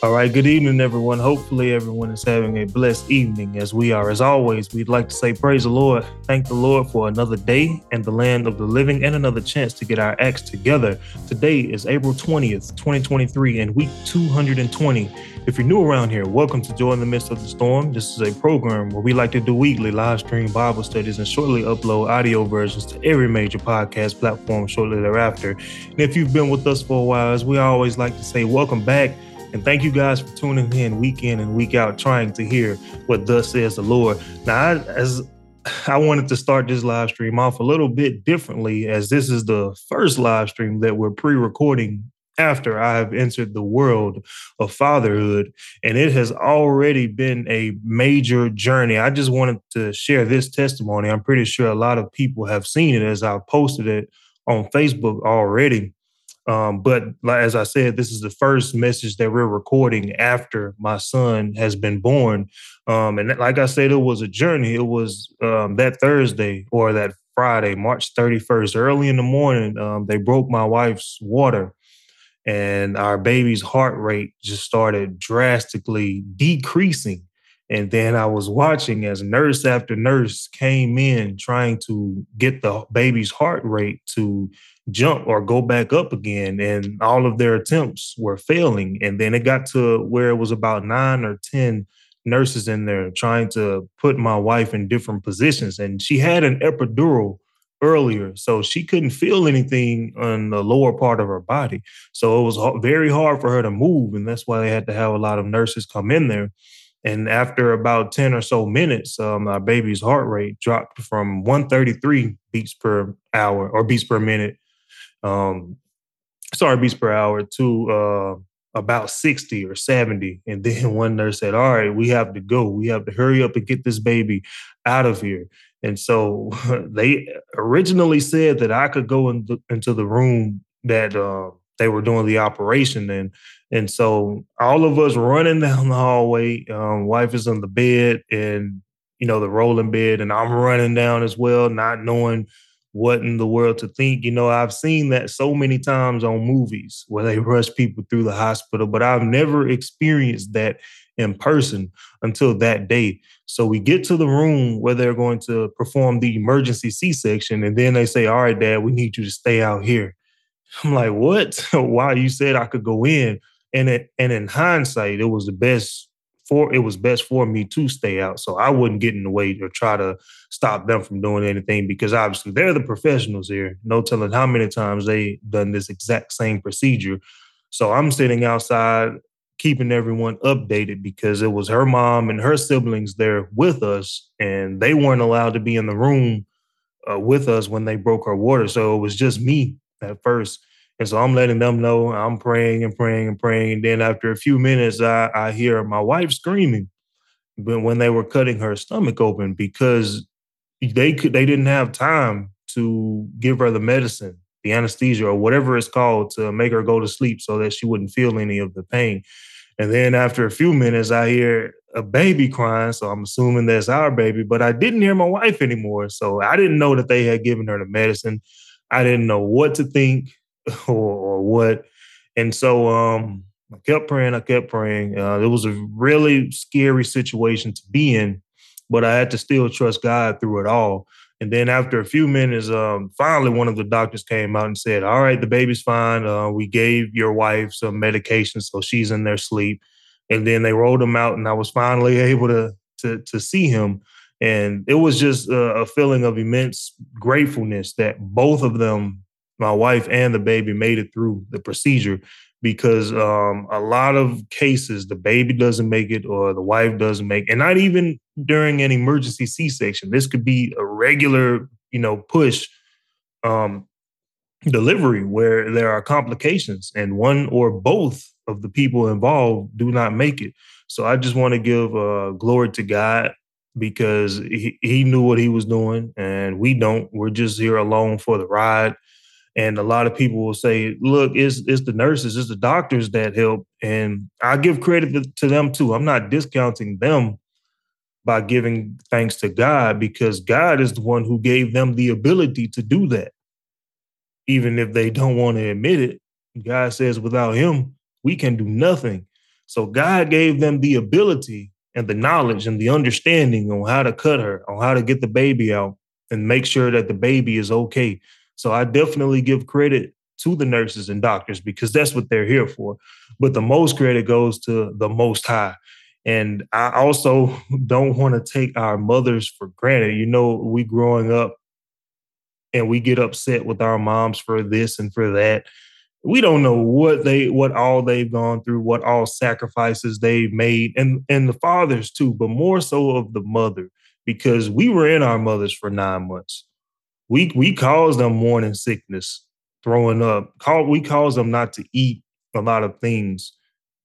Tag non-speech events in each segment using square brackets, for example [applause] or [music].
All right, good evening, everyone. Hopefully, everyone is having a blessed evening as we are. As always, we'd like to say, Praise the Lord. Thank the Lord for another day and the land of the living and another chance to get our acts together. Today is April 20th, 2023, and week 220. If you're new around here, welcome to Joy in the Midst of the Storm. This is a program where we like to do weekly live stream Bible studies and shortly upload audio versions to every major podcast platform shortly thereafter. And if you've been with us for a while, as we always like to say, welcome back. And thank you guys for tuning in week in and week out, trying to hear what thus says the Lord. Now, I, as I wanted to start this live stream off a little bit differently, as this is the first live stream that we're pre recording after I have entered the world of fatherhood. And it has already been a major journey. I just wanted to share this testimony. I'm pretty sure a lot of people have seen it as I posted it on Facebook already. Um, but as I said, this is the first message that we're recording after my son has been born. Um, and like I said, it was a journey. It was um, that Thursday or that Friday, March 31st, early in the morning, um, they broke my wife's water. And our baby's heart rate just started drastically decreasing. And then I was watching as nurse after nurse came in trying to get the baby's heart rate to jump or go back up again. And all of their attempts were failing. And then it got to where it was about nine or 10 nurses in there trying to put my wife in different positions. And she had an epidural earlier, so she couldn't feel anything on the lower part of her body. So it was very hard for her to move. And that's why they had to have a lot of nurses come in there. And after about 10 or so minutes, um, our baby's heart rate dropped from 133 beats per hour or beats per minute um, sorry, beats per hour to uh, about 60 or 70. [laughs] And then one nurse said, All right, we have to go. We have to hurry up and get this baby out of here. And so [laughs] they originally said that I could go in the, into the room that uh, they were doing the operation in. And so all of us running [laughs] down the hallway, um, wife is on the bed and, you know, the rolling bed, and I'm running down as well, not knowing what in the world to think. You know, I've seen that so many times on movies where they rush people through the hospital, but I've never experienced that in person until that day. So we get to the room where they're going to perform the emergency C section, and then they say, All right, dad, we need you to stay out here. [laughs] I'm like, What? [laughs] Why? You said I could go in. And, it, and in hindsight, it was the best for it was best for me to stay out. So I wouldn't get in the way or try to stop them from doing anything because obviously they're the professionals here. No telling how many times they done this exact same procedure. So I'm sitting outside keeping everyone updated because it was her mom and her siblings there with us and they weren't allowed to be in the room uh, with us when they broke her water. So it was just me at first. And so I'm letting them know I'm praying and praying and praying. And then after a few minutes, I, I hear my wife screaming but when they were cutting her stomach open because they could they didn't have time to give her the medicine, the anesthesia or whatever it's called to make her go to sleep so that she wouldn't feel any of the pain. And then after a few minutes, I hear a baby crying. So I'm assuming that's our baby, but I didn't hear my wife anymore. So I didn't know that they had given her the medicine. I didn't know what to think. [laughs] or, what. And so um, I kept praying, I kept praying. Uh, it was a really scary situation to be in, but I had to still trust God through it all. And then after a few minutes, um, finally one of the doctors came out and said, All right, the baby's fine. Uh, we gave your wife some medication, so she's in their sleep. And then they rolled him out, and I was finally [laughs] able to to, to see him. And it was just a, a feeling of immense gratefulness that both of them my wife and the baby made it through the procedure because um, a lot of cases the baby doesn't make it or the wife doesn't make and not even during an emergency c-section. This could be a regular you know push um, delivery where there are complications and one or both of the people involved do not make it. So i just want to give uh, glory to god because he, he knew what he was doing and we don't. We're just here alone for the ride and a lot of people will say, look, it's, it's the nurses, it's the doctors that help. And I give credit to them too. I'm not discounting them by giving thanks to God because God is the one who gave them the ability to do that. Even if they don't want to admit it, God says without him, we can do nothing. So God gave them the ability and the knowledge and the understanding on how to cut her, on how to get the baby out and make sure that the baby is okay. So I definitely give credit to the nurses and doctors because that's what they're here for. But the most credit goes to the most high. And I also [laughs] don't want to take our mothers for granted. You know, we growing up and we get upset with our moms for this and for that. We don't know what they what all they've gone through, what all sacrifices they've made, and and the fathers too, but more so of the mother, because we were in our mothers for nine months. We we caused them morning sickness, throwing up. Call we cause them not to eat a lot of things,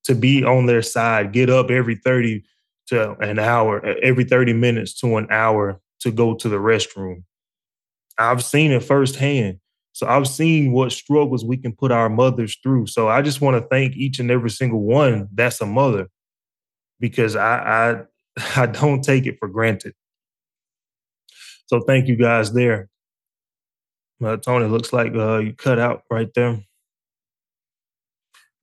to be on their side, get up every 30 to an hour, every 30 minutes to an hour to go to the restroom I've seen it firsthand. So I've seen what struggles we can put our mothers through. So I just want to thank each and every single one that's a mother because I I [laughs] I don't take it for granted. So thank you guys there. Uh, Tony, looks like uh, you cut out right there.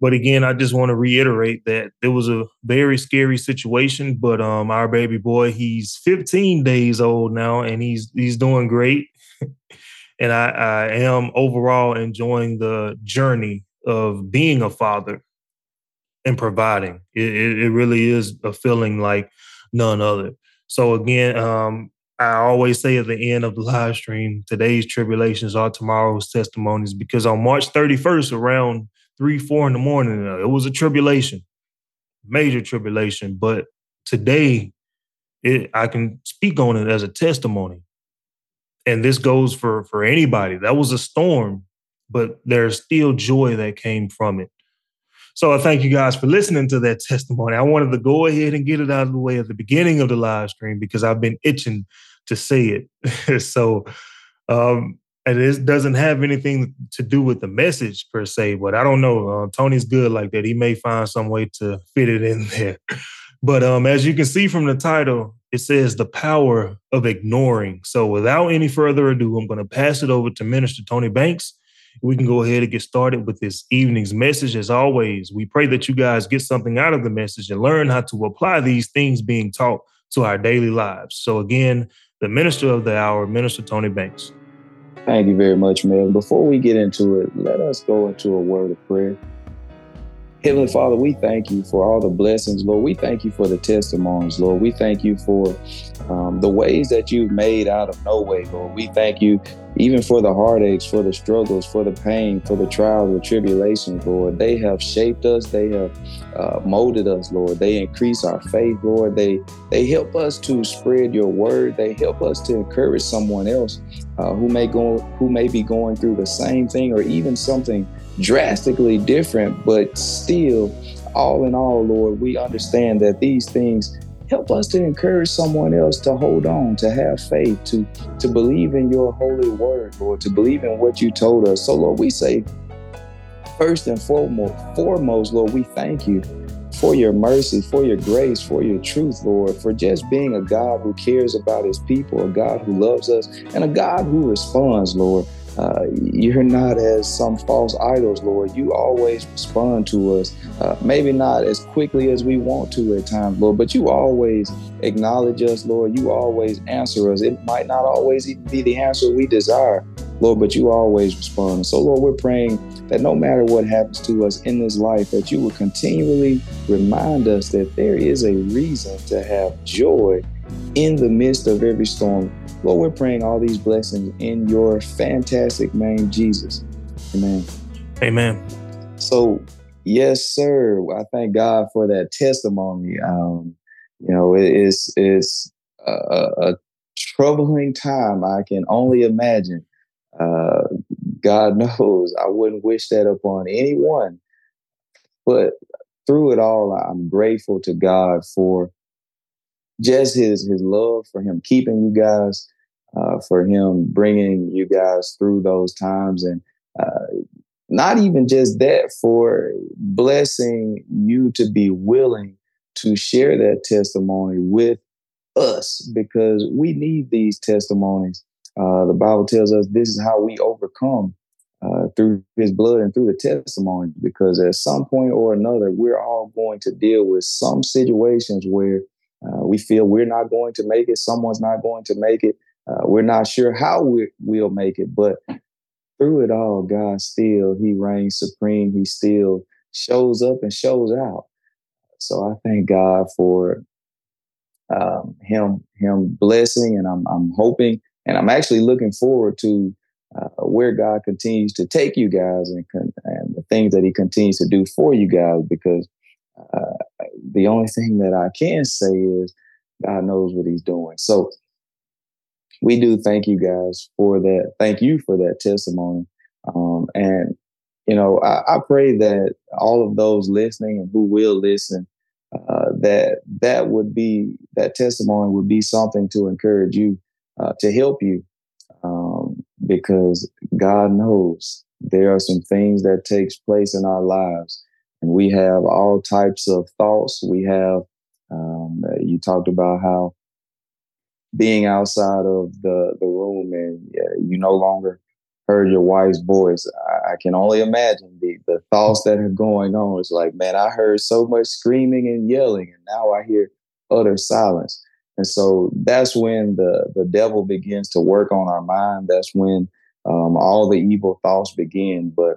But again, I just want to reiterate that it was a very scary situation. But um, our baby boy, he's 15 days old now, and he's he's doing great. [laughs] and I, I am overall enjoying the journey of being a father and providing. It, it, it really is a feeling like none other. So again, um, I always say at the end of the live stream, today's tribulations are tomorrow's testimonies. Because on March 31st, around three, four in the morning, uh, it was a tribulation, major tribulation. But today, it, I can speak on it as a testimony and this goes for for anybody that was a storm but there's still joy that came from it so i thank you guys for listening to that testimony i wanted to go ahead and get it out of the way at the beginning of the live stream because i've been itching to say it [laughs] so um and it doesn't have anything to do with the message per se but i don't know uh, tony's good like that he may find some way to fit it in [laughs] there but um as you can see from the title it says the power of ignoring. So without any further ado, I'm going to pass it over to Minister Tony Banks. We can go ahead and get started with this evening's message. As always, we pray that you guys get something out of the message and learn how to apply these things being taught to our daily lives. So again, the minister of the hour, Minister Tony Banks. Thank you very much, Mel. Before we get into it, let us go into a word of prayer. Heavenly Father, we thank you for all the blessings, Lord. We thank you for the testimonies, Lord. We thank you for um, the ways that you've made out of no way, Lord. We thank you even for the heartaches, for the struggles, for the pain, for the trials, the tribulations, Lord. They have shaped us. They have uh, molded us, Lord. They increase our faith, Lord. They they help us to spread your word. They help us to encourage someone else uh, who may go who may be going through the same thing or even something drastically different, but still, all in all, Lord, we understand that these things help us to encourage someone else to hold on, to have faith, to, to believe in your holy word, Lord, to believe in what you told us. So, Lord, we say, first and foremost, foremost, Lord, we thank you for your mercy, for your grace, for your truth, Lord, for just being a God who cares about his people, a God who loves us, and a God who responds, Lord. Uh, you're not as some false idols, Lord. You always respond to us, uh, maybe not as quickly as we want to at times, Lord, but you always acknowledge us, Lord. You always answer us. It might not always even be the answer we desire, Lord, but you always respond. So, Lord, we're praying that no matter what happens to us in this life, that you will continually remind us that there is a reason to have joy in the midst of every storm. Lord, we're praying all these blessings in your fantastic name, Jesus. Amen. Amen. So, yes, sir. I thank God for that testimony. Um, you know, it is it's a, a, troubling time. I can only imagine. Uh, God [laughs] knows I wouldn't wish that upon anyone. But through it all, I'm grateful to God for just his his love for him keeping you guys, uh, for him bringing you guys through those times, and uh, not even just that, for blessing you to be willing to share that testimony with us because we need these testimonies. Uh, the Bible tells us this is how we overcome uh, through his blood and through the testimony because at some point or another we're all going to deal with some situations where uh, we feel we're not going to make it. Someone's not going to make it. Uh, we're not sure how we, we'll make it but through it all god still he reigns supreme. He still shows up and shows out. So i thank god for um, him him blessing and I'm, I'm hoping and i'm actually looking forward to uh, where God continues to take you guys and, and the things that He continues to do for you guys. Because uh, the only thing that I can say is God knows what He's doing. So we do thank you guys for that. Thank you for that testimony. Um, and you know, I, I, pray that all of those listening and who will listen, uh, that that would be that testimony would be something to encourage you, uh, to help you um, because God knows there are some things that takes place in our lives, and we have all types of thoughts. We have um, you talked about how being outside of the the room and you no longer heard your wife's voice. I, I, can only imagine the the thoughts that are going on. It's like, man, I heard so much screaming and yelling, and now I hear utter silence. And so that's when the, the devil begins to work on our mind. That's when um, all the evil thoughts begin. But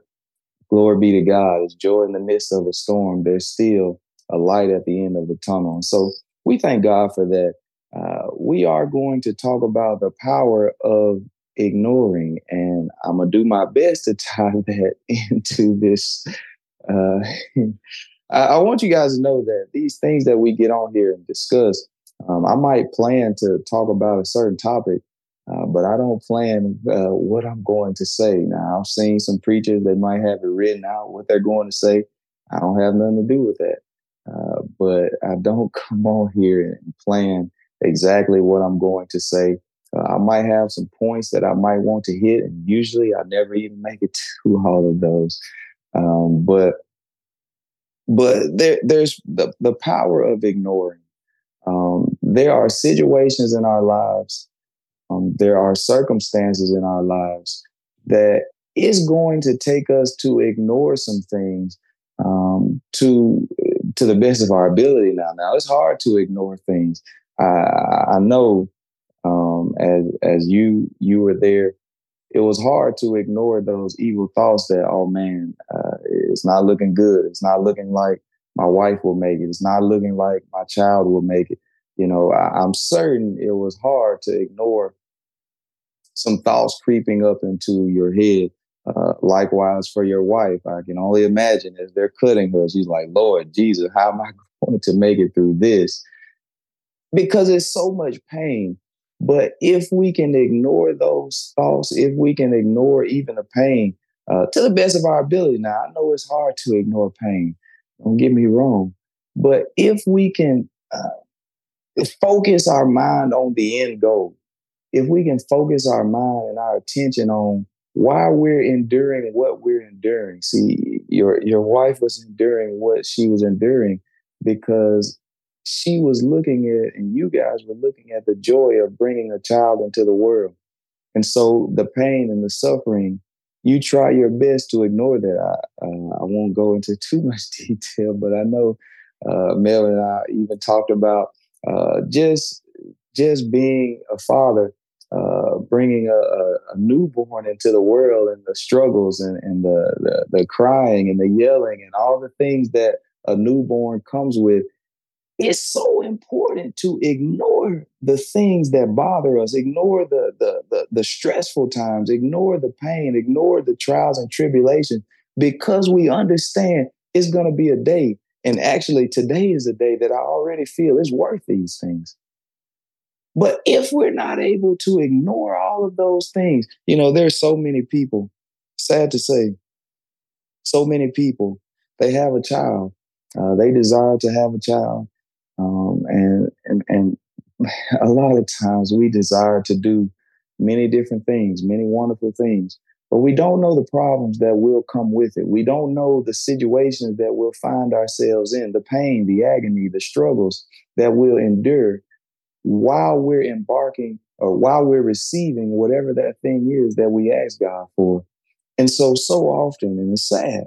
glory be to God, it's joy in the midst of a storm. There's still a light at the end of the tunnel. And so we thank God for that. Uh, we are going to talk about the power of ignoring, and I'm gonna do my best to tie [laughs] that into this. Uh, [laughs] I, I want you guys to know that these things that we get on here and discuss, um, I might plan to talk about a certain topic, uh, but I don't plan uh, what I'm going to say. Now, I've seen some preachers that might have it written out what they're going to say. I don't have nothing to do with that. Uh, but I don't [laughs] come on here and plan exactly what I'm going to say. Uh, I might have some points that I might want to hit, and usually I never even make it [laughs] to all of those. Um, but but there, there's the, the power of ignoring. Um, there are situations in our lives, um, there are circumstances in our lives that is going to take us to ignore some things um, to to the best of our ability. Now, now it's hard to ignore things. I, I know um, as as you you were there, it was hard to ignore those evil thoughts that oh man, uh, it's not looking good. It's not looking like my wife will make it. It's not looking like my child will make it. You know, I, am certain it was hard to ignore some thoughts creeping up into your head. Uh, likewise for your wife, I can only imagine as they're cutting her, she's like, Lord Jesus, how am I [laughs] going to make it through this? Because it's so much pain. But if we can ignore those thoughts, if we can ignore even the pain uh, to the best of our ability, now I know it's hard to ignore pain. Don't get me wrong. But if we can uh, focus our mind on the end goal, if we can focus our mind and our attention on why we're enduring what we're enduring. See, your your wife was enduring what she was enduring because she was looking at, and you guys were looking at the joy of bringing a child into the world. And so the pain and the suffering you try your best to ignore that. I, uh, I won't go into [laughs] too much detail, but I know uh, Mel and I even talked about uh, just just being a father, uh, bringing a, a, a, newborn into the world and the struggles and, and the, the, the crying and the yelling and all the things that a newborn comes with it's so important to ignore the things that bother us, ignore the, the, the, the, stressful times, ignore the pain, ignore the trials and tribulations, because we understand it's going to be a day. And actually, today is a day that I already feel is worth these things. But if we're not able to ignore all of those things, you know, there's so many people, sad to say, so many people, they have a child, uh, they desire to have a child, um, and, and, and [laughs] a lot of times we desire to do many different things, many wonderful things, but we don't know the problems that will come with it. We don't know the situations that we'll find ourselves in, the pain, the agony, the struggles that we'll endure while we're embarking or while we're receiving whatever that thing is that we ask God for. And so, so often, and it's sad,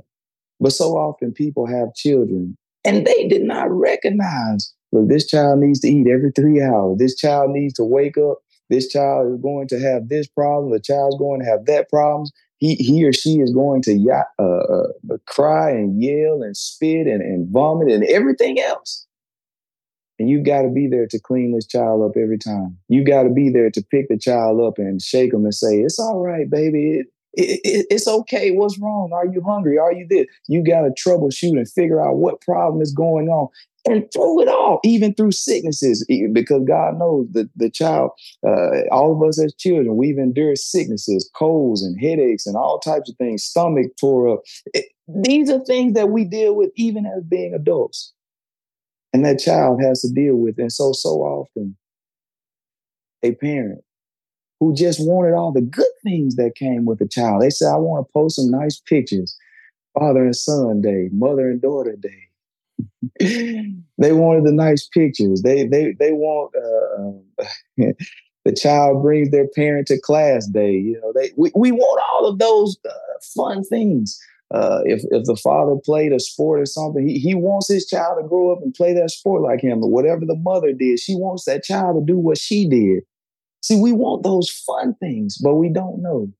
but so often people have children and they did not recognize look, this child needs to eat every three hours. This child needs to wake up. This child is going to have this problem. The child's going to have that problem. He, he or she is going to uh, uh, cry and yell and spit and, and vomit and everything else. And you got to be there to clean this child up every time. You got to be there to pick the child up and shake them and say, It's all right, baby. It, it, it, it's okay. What's wrong? Are you hungry? Are you this? You got to troubleshoot and figure out what problem is going on and through it all, even through sicknesses, because God knows that the child, uh, all of us as children, we've endured sicknesses, colds and headaches and all types of things, stomach tore up. It, these are things that we deal with even as being adults. And that child has to deal with. And so, so often, a parent who just wanted all the good things that came with the child. They said, I want to post some nice pictures. Father and son day, mother and daughter day. [laughs] they wanted the nice pictures. They they they want uh, [laughs] the child brings their parent to class day. You know, they we, we want all of those uh, fun things. Uh, if if the father played a sport or something, he, he wants his child to grow up and play that sport like him. Or whatever the mother did, she wants that child to do what she did. See, we want those fun things, but we don't know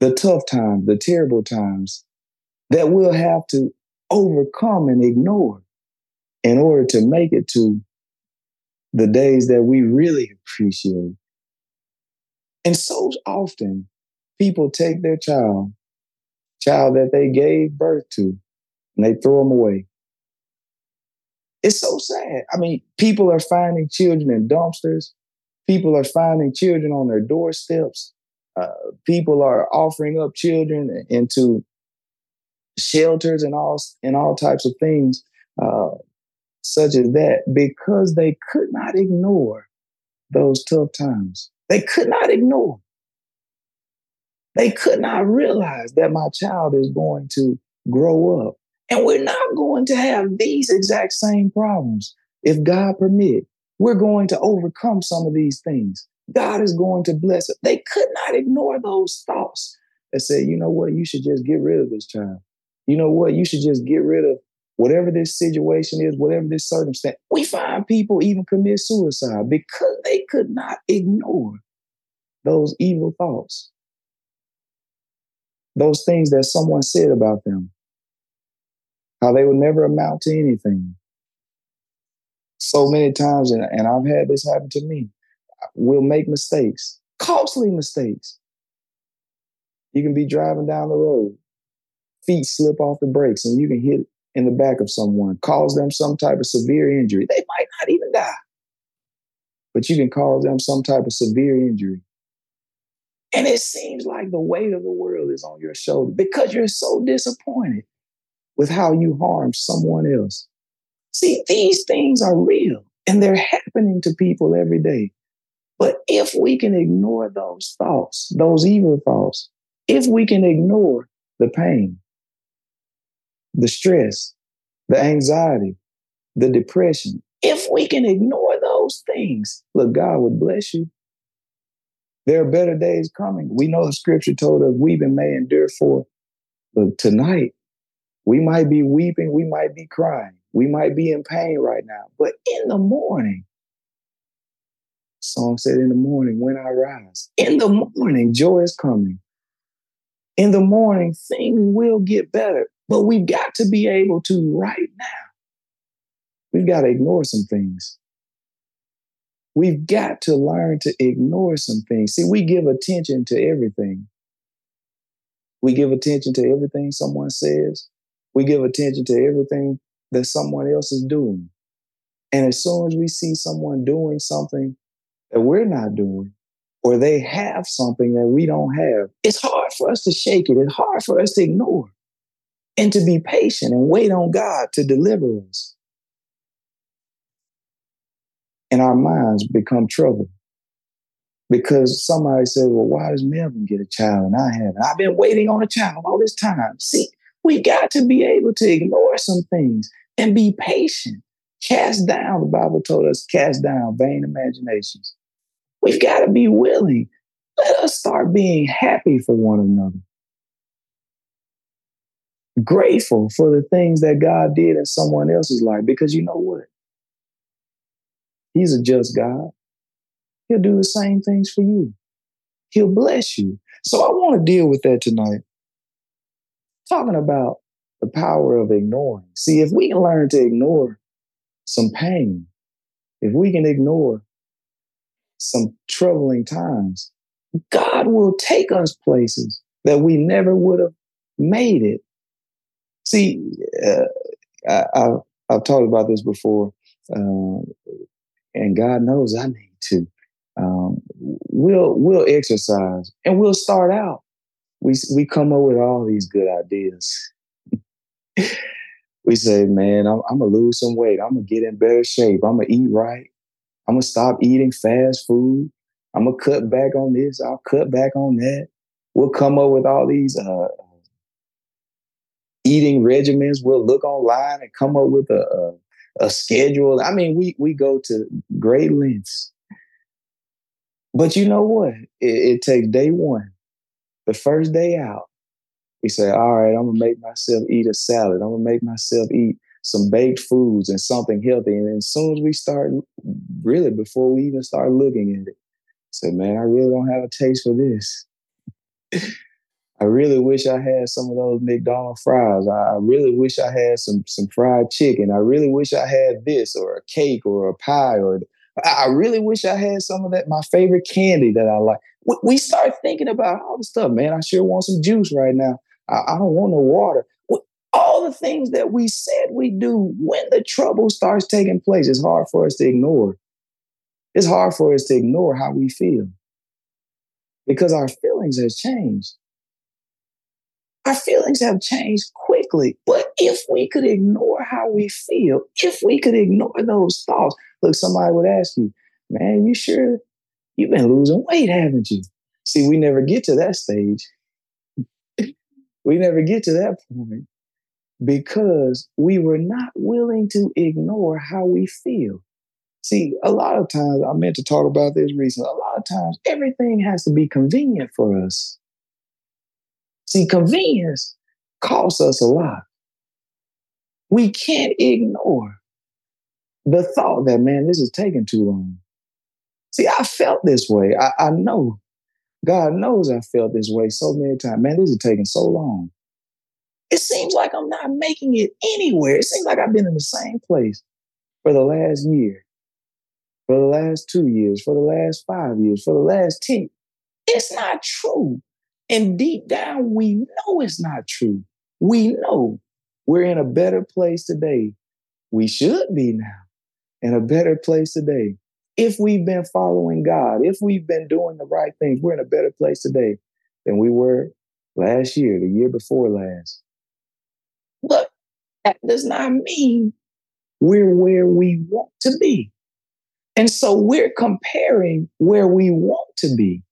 the tough times, the terrible times that we'll have to overcome and ignore in order to make it to the days that we really appreciate. And so often, people take their child, child that they gave birth to, and they throw them away. It's so sad. I mean, people are finding children in dumpsters. People are finding children on their doorsteps. Uh, people are offering up children into shelters and all and all types of things uh, such as that because they could not ignore those tough times. They could not ignore. They could not realize that my child is going to grow up. And we're not going to have these exact same problems. If God permit, we're going to overcome some of these things. God is going to bless it. They could not ignore those thoughts that said, you know what, you should just get rid of this child you know what? You should just get rid of whatever this situation is, whatever this circumstance. We find people even commit suicide because they could not ignore those evil thoughts, those things that someone said about them, how they would never amount to anything. So many times, and, and I've had this happen to me, we'll make mistakes, costly mistakes. You can be driving down the road feet slip off the brakes and you can hit in the back of someone, cause them some type of severe injury. They might not even die, but you can cause them some type of severe injury. And it seems like the weight of the world is on your shoulder because you're so disappointed with how you harmed someone else. See, these things are real and they're happening to people every day. But if we can ignore those thoughts, those evil thoughts, if we can ignore the pain, the stress, the anxiety, the depression. If we can ignore those things, look, God would bless you. There are better days coming. We know the scripture told us weeping may endure for, but tonight we might be weeping, we might be crying, we might be in pain right now. But in the morning, song said, in the morning when I rise, in the morning, joy is coming. In the morning, things will get better. But we've got to be able to right now. We've got to ignore some things. We've got to learn to ignore some things. See, we give attention to everything. We give attention to everything someone says. We give attention to everything that someone else is doing. And as soon as we see someone doing something that we're not doing, or they have something that we don't have, it's hard for us to shake it. It's hard for us to ignore and to be patient and wait on God to deliver us. And our minds become troubled because somebody said, Well, why does Melvin get a child and I haven't? I've been waiting on a child all this time. See, we got to be able to ignore some things and be patient. Cast down, the Bible told us, cast down vain imaginations. We've got to be willing Let us start being happy for one another. Grateful for the things that God did in someone else's life because you know what? He's a just God. He'll do the same things for you. He'll bless you. So I want to deal with that tonight. Talking about the power of ignoring. See, if we can learn to ignore some pain, if we can ignore some troubling times, God will take us places that we never would have made it. See, uh, I, have I've talked about this before, uh, and God knows I need to. Um, we'll we'll exercise and we'll start out. We we come up with all these good ideas. [laughs] we say, man, I'm, I'm, gonna lose some weight. I'm gonna get in better shape. I'm gonna eat right. I'm gonna stop eating fast food. I'm gonna cut back on this. I'll cut back on that. We'll come up with all these uh, eating regimens. We'll look online and come up with a, a, a schedule. I mean, we we go to great lengths. But you know what? It, it takes day one, the first day out. We say, all right, I'm gonna make myself eat a salad. I'm gonna make myself eat some baked foods and something healthy. And as soon as we start, really, before we even start looking at it, say, man, I really don't have a taste for this. I really wish I had some of those McDonald's fries. I really wish I had some some fried chicken. I really wish I had this or a cake or a pie or I really wish I had some of that my favorite candy that I like. We start thinking about all the stuff, man. I sure want some juice right now. I don't want no water all the things that we said we do when the trouble starts taking place, it's hard for us to ignore. It's hard for us to ignore how we feel because our feelings have changed. Our feelings have changed quickly. But if we could ignore how we feel, if we could ignore those thoughts, look, somebody would ask you, man, you sure you've been losing weight, haven't you? See, we never get to that stage. [laughs] we never get to that point because we were not willing to ignore how we feel. See, a lot of times, I meant to talk about this recently, a lot of times everything has to be convenient for us. See, convenience costs us a lot. We can't ignore the thought that, man, this is taking too long. See, I felt this way. I, I know. God knows I felt this way so many times. Man, this is taking so long it seems like I'm not making it anywhere. It seems like I've been in the same place for the last year, for the last two years, for the last five years, for the last 10. It's not true. And deep down, we know it's not true. We know we're in a better place today. We should be now in a better place today. If we've been following God, if we've been doing the right things, we're in a better place today than we were last year, the year before last. But that does not mean we're where we want to be. And so we're comparing where we want to be.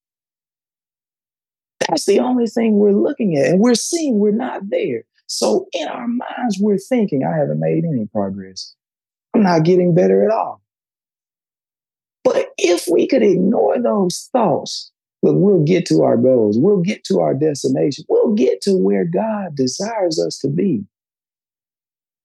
That's the only thing we're looking at. And we're seeing we're not there. So in our minds, we're thinking, I haven't made any progress. I'm not getting better at all. But if we could ignore those thoughts, look, we'll get to our goals. We'll get to our destination. We'll get to where God desires us to be.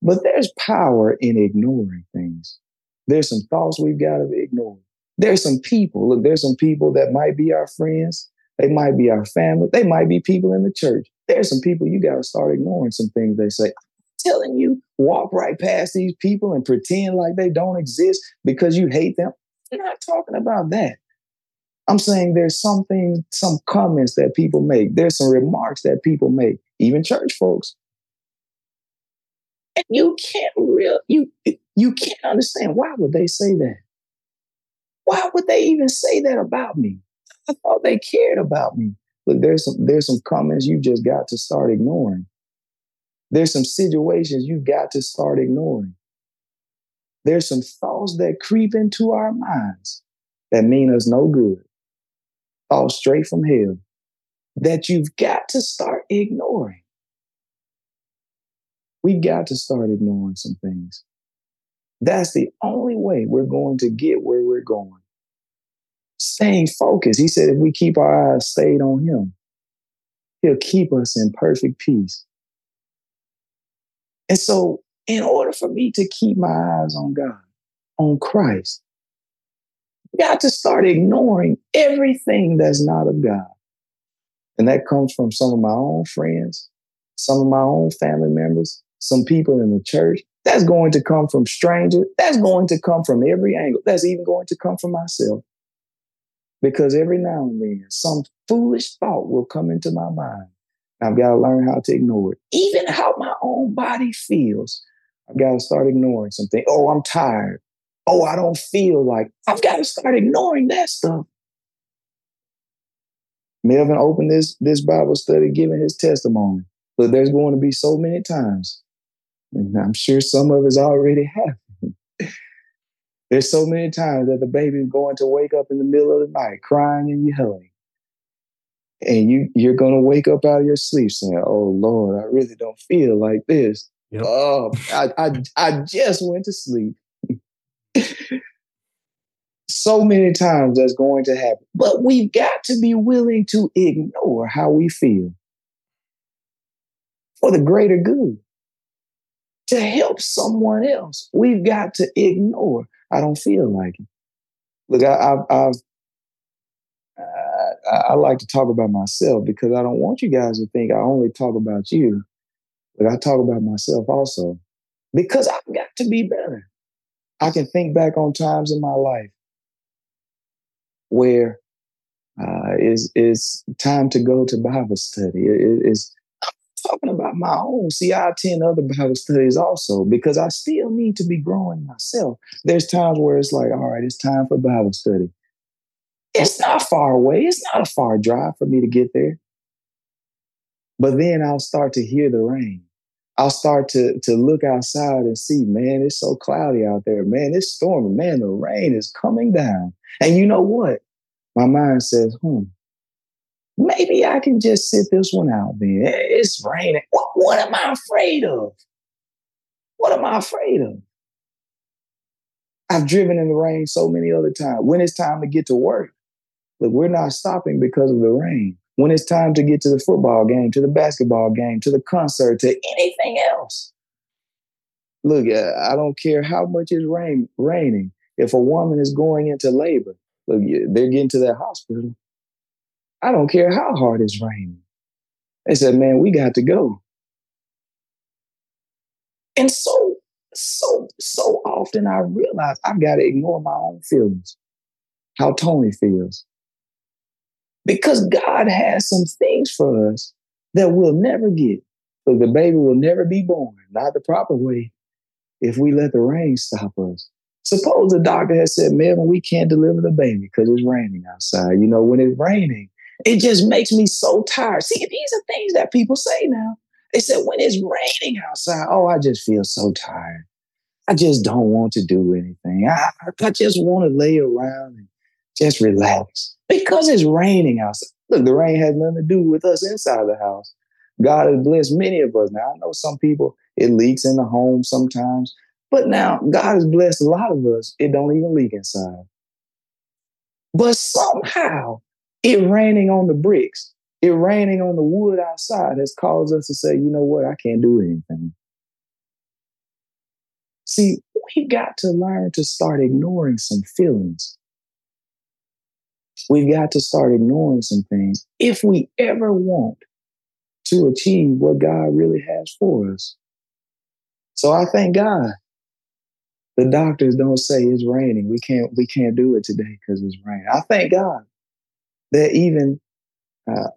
But there's power in ignoring things. There's some thoughts we've got to ignore. There's some people. Look, there's some people that might be our friends. They might be our family. They might be people in the church. There's some people you got to start ignoring some things they say. I'm telling you, walk right past these people and pretend like they don't exist because you hate them. I'm not talking about that. I'm saying there's some things, some comments that people make. There's some remarks that people make, even church folks and you can't real you you can't understand why would they say that? Why would they even say that about me? I thought they cared about me. But there's some there's some comments you just got to start ignoring. There's some situations you've got to start ignoring. There's some thoughts that creep into our minds that mean us no good. Thoughts straight from hell that you've got to start ignoring. We've got to start ignoring some things. That's the only way we're going to get where we're going. Staying focused. He said if we keep our eyes stayed on him, he'll keep us in perfect peace. And so, in order for me to keep my eyes on God, on Christ, I got to start ignoring everything that's not of God. And that comes from some of my own friends, some of my own family members, some people in the church. That's going to come from strangers. That's going to come from every angle. That's even going to come from myself. Because every now and then, some foolish thought will come into my mind. I've got to learn how to ignore it. Even how my own body feels. I've got to start ignoring something. Oh, I'm tired. Oh, I don't feel like I've got to start ignoring that stuff. Melvin opened this, this Bible study giving his testimony. But there's going to be so many times, and I'm sure some of us already happened. There's so many times that the baby is going to wake up in the middle of the night crying and yelling. And you you're gonna wake up out of your sleep saying, Oh Lord, I really don't feel like this. Yep. Oh, I, I I just went to sleep. [laughs] so many times that's going to happen. But we've got to be willing to ignore how we feel for the greater good. To help someone else, we've got to ignore. I don't feel like it. Look, I, I've I, I like to talk about myself because I don't want you guys to think I only talk about you, but I talk about myself also because I've got to be better. I can think back on times in my life where uh, is is time to go to Bible study. It, it's talking about my own. See, I attend other Bible studies also because I still need to be growing myself. There's times where it's like, all right, it's time for Bible study. It's not far away. It's not a far drive for me to get there. But then I'll start to hear the rain. I'll start to, to look outside and see, man, it's so cloudy out there. Man, it's storming. Man, the rain is coming down. And you know what? My mind says, hmm, maybe I can just sit this one out then. It's raining. What, what am I afraid of? What am I afraid of? I've driven in the rain so many other times. When it's time to get to work, look, we're not stopping because of the rain. When it's time to get to the football game, to the basketball game, to the concert, to anything else. Look, uh, I don't care how much it's rain, raining. If a woman is going into labor, look, they're getting to that hospital. I don't care how hard it's raining. They said, man, we got to go. And so, so, so often I realize I've got to ignore my own feelings, how Tony feels. Because God has some things for us that we'll never get. So the baby will never be born, not the proper way, if we let the rain stop us. Suppose the doctor has said, man, we can't deliver the baby because it's raining outside. You know, when it's raining, it just makes me so tired. See, these are things that people say now. They said, when it's raining outside, oh, I just feel so tired. I just don't want to do anything. I, I just want to lay around and just relax because it's raining outside. Look, the rain has nothing to do with us inside the house. God has blessed many of us. Now, I know some people, it leaks in the home sometimes, but now God has blessed a lot of us. It don't even leak inside. But somehow it raining on the bricks, it raining on the wood outside has caused us to say, you know what, I can't do anything. See, we've got to learn to start ignoring some feelings. We've got to start ignoring some things if we ever want to achieve what God really has for us. So I thank God. The doctors don't say it's raining. We can't we can't do it today because it's raining. I thank God that even, uh,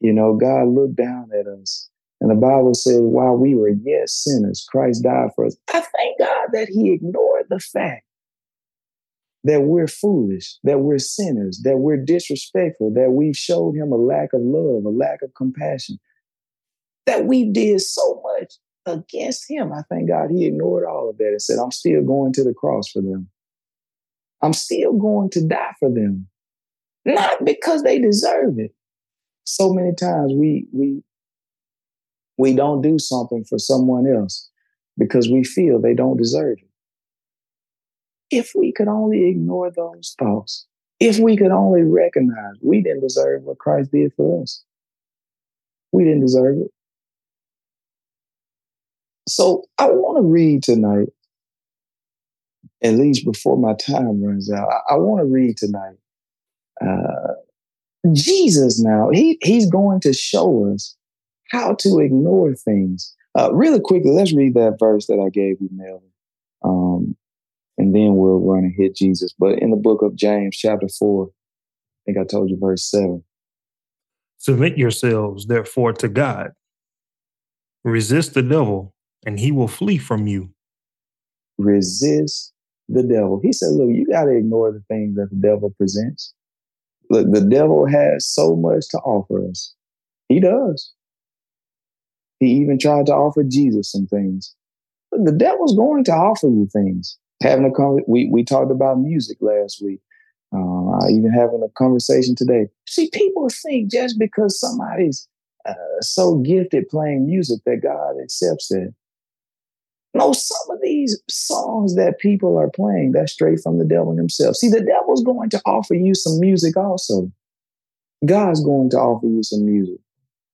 you know, God looked down at us. And the Bible says, while we were yet sinners, Christ died for us. I thank God that He ignored the fact that we're foolish, that we're sinners, that we're disrespectful, that we've showed Him a lack of love, a lack of compassion, that we did so much against Him. I thank God He ignored all of that and said, I'm still going to the cross for them. I'm still going to die for them not because they deserve it. So many times we we we don't do something for someone else because we feel they don't deserve it. if we could only ignore those thoughts, if we could only recognize we didn't deserve what Christ did for us, we didn't deserve it. So I want to read tonight, at least before my time runs out. I, I want to read tonight. Uh, Jesus now, he, he's going to show us how to ignore things. Uh, really quickly, let's read that verse that I gave you, Melvin. Um, and then we'll run and hit Jesus. But in the book of James, chapter 4, I think I told you verse 7. Submit yourselves, therefore, to God. Resist the devil, and he will flee from you. Resist the devil. He said, Look, you got to ignore the things that the devil presents. Look, the devil has so much to offer us. He does. He even tried to offer Jesus some things. The devil's going to offer you things. Having a con- we we talked about music last week. Uh, even having a conversation today. See, people think just because somebody's uh, so gifted playing music that God accepts it. No, some of these songs that people are playing, that's straight from the devil himself. See, the devil's going to offer you some music also. God's going to offer you some music.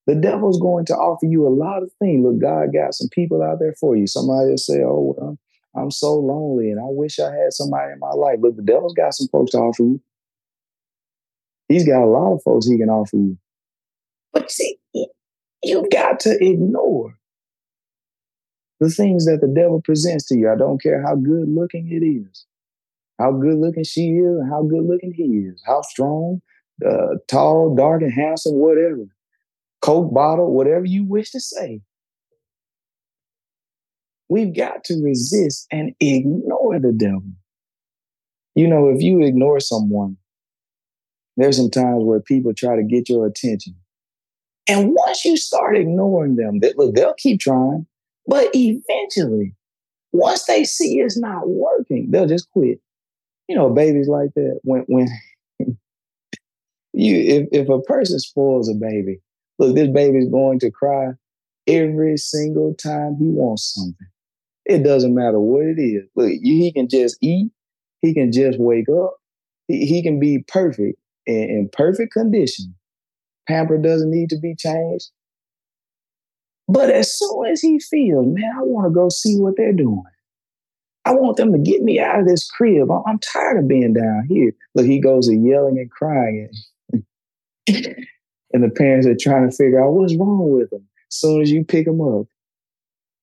The devil's going to offer you a lot of things. Look, God got some people out there for you. Somebody will say, Oh, well, I'm so lonely and I wish I had somebody in my life. But the devil's got some folks to offer you. He's got a lot of folks he can offer you. But see, you got to ignore the things that the devil presents to you. I don't care how good looking it is, how good looking she is, how good looking he is, how strong, uh, tall, dark, and handsome, whatever. Coke bottle, whatever you wish to say. We've got to resist and ignore the devil. You know, if you ignore someone, there's some times where people try to get your attention. And once you start ignoring them, they, look, they'll keep trying, but eventually, once they see it's not working, they'll just quit. You know, babies like that. When when [laughs] you if, if a person spoils a baby, look, this baby's going to cry every single time he wants something. It doesn't matter what it is. Look, he can just eat. He can just wake up. He, he can be perfect in, in perfect condition. Pamper doesn't need to be changed. But as soon as he feels, man, I want to go see what they're doing. I want them to get me out of this crib. I'm, tired of being down here. Look, he goes to yelling and crying. [laughs] and the parents are trying to figure out what's wrong with him. As soon as you pick him up,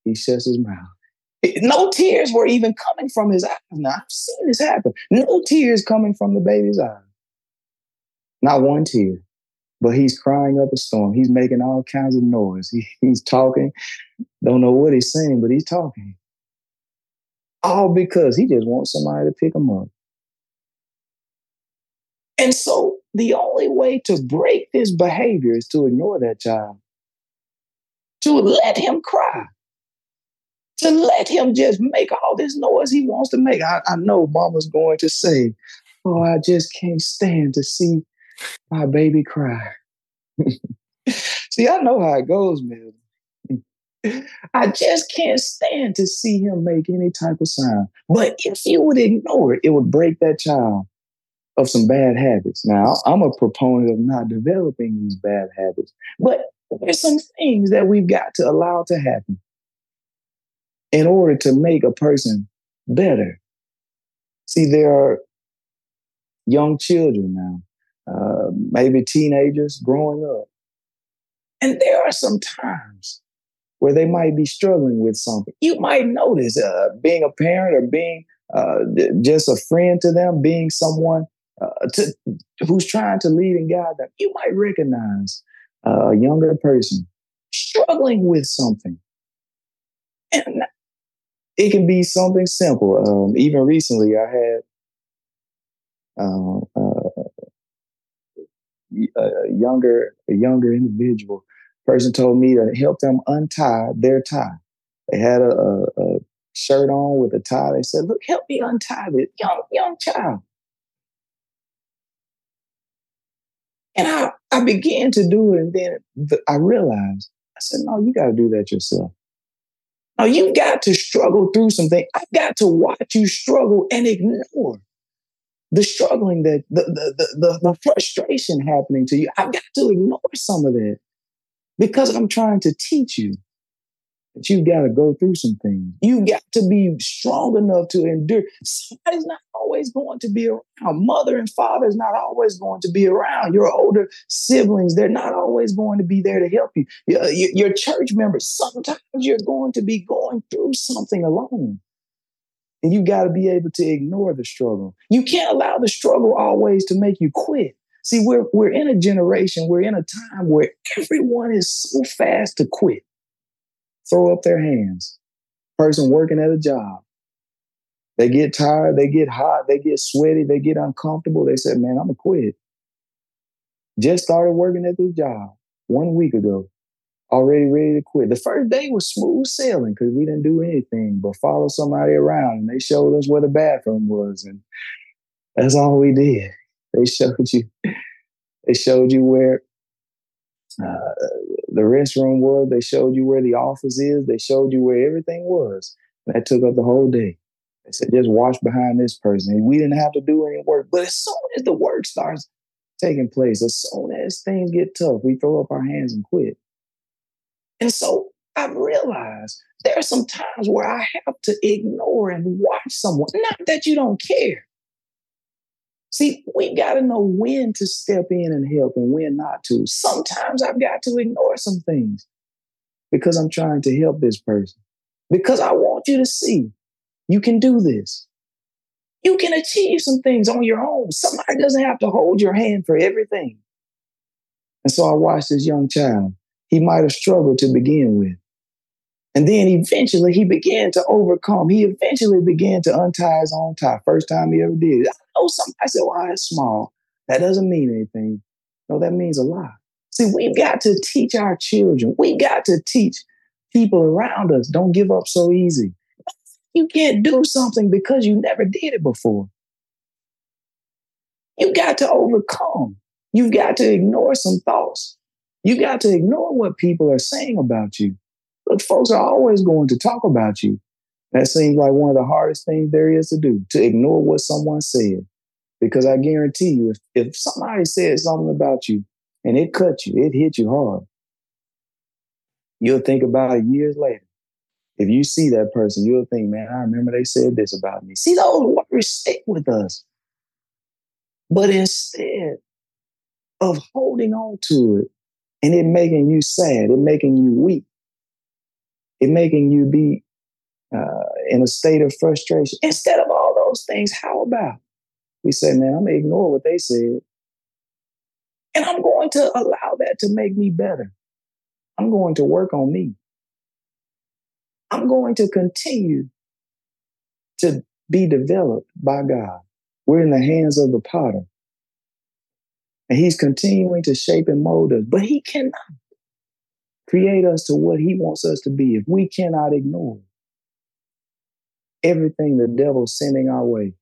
he shuts his mouth. No tears were even coming from his eyes. Now, I've seen this happen. No tears coming from the baby's eyes. Not one tear. But he's crying up a storm. He's making all kinds of noise. He, he's talking. Don't know what he's saying, but he's talking. All because he just wants somebody to pick him up. And so the only way to break this behavior is to ignore that child, to let him cry to let him just make all this noise he wants to make. I, I know mama's going to say, Oh, I just can't stand to see my baby cry. [laughs] see, I know how it goes, man. I just can't stand to see him make any type of sound. But if you would ignore it, it would break that child of some bad habits. Now, I'm a proponent of not developing these bad habits, but there's some things that we've got to allow to happen in order to make a person better. See, there are young children now, maybe teenagers growing up. And there are some times where they might be struggling with something. You might notice uh, being a parent or being uh, just a friend to them, being someone uh, to, who's trying to lead and guide them. You might recognize uh, a younger person struggling with something. And it can be something simple. Um, even recently, I had uh, uh, a younger a younger individual person told me to help them untie their tie. They had a, a, a shirt on with a tie. They said, "Look, help me untie this young young child." And I, I began to do it, and then I realized I said, "No, you got to do that yourself." Now you've got to struggle through something. I've got to watch you struggle and ignore the struggling that the, the, the, the, frustration happening to you. I've got to ignore some of that because I'm trying to teach you that you've got to go through some things. You've got to be strong enough to endure. Somebody's not always going to be around. Mother and father is not always going to be around. Your older siblings, they're not always going to be there to help you. Your, uh, your church members, sometimes you're going to be going through something alone. And you got to be able to ignore the struggle. You can't allow the struggle always to make you quit. See, we're, we're in a generation, we're in a time where everyone is so fast to quit, throw up their hands. Person working at a job, they get tired, they get hot, they get sweaty, they get uncomfortable. They said, Man, I'm going to quit. Just started working at this job one week ago, already ready to quit. The first day was smooth sailing because we didn't do anything but follow somebody around and they showed us where the bathroom was. And that's all we did. They showed you, they showed you where uh, the restroom was. They showed you where the office is. They showed you where everything was. That took up the whole day. They said, just watch behind this person. And we didn't have to do any work. But as soon as the work starts taking place, as soon as things get tough, we throw up our hands and quit. And so I've realized there are some times where I have to ignore and watch someone. Not that you don't care. See, we got to know when to step in and help and when not to. Sometimes I've got to ignore some things because I'm trying to help this person. Because I want you to see you can do this. You can achieve some things on your own. Somebody doesn't have to hold your hand for everything. And so I watched this young child. He might have struggled to begin with. And then eventually he began to overcome. He eventually began to untie his own tie. First time he ever did. I know somebody said, well, it's small. That doesn't mean anything. No, that means a lot. See, we've got to teach our children. We've got to teach people around us. Don't give up so easy. You can't do something because you never did it before. You've got to overcome. You've got to ignore some thoughts. You got to ignore what people are saying about you. Look, folks are always going to talk about you. That seems like one of the hardest things there is to do, to ignore what someone said. Because I guarantee you, if, if somebody said something about you and it cut you, it hit you hard, you'll think about it years later. If you see that person, you'll think, man, I remember they said this about me. See, those words stick with us. But instead of holding on to it and it making you sad, it making you weak, it making you be uh, in a state of frustration, instead of all those things, how about we say, man, I'm gonna ignore what they said. And I'm going to allow that to make me better. I'm going to work on me. I'm going to continue to be developed by God. We're in the hands of the potter. And he's continuing to shape and mold us, but he cannot create us to what he wants us to be if we cannot ignore everything the devil's sending our way,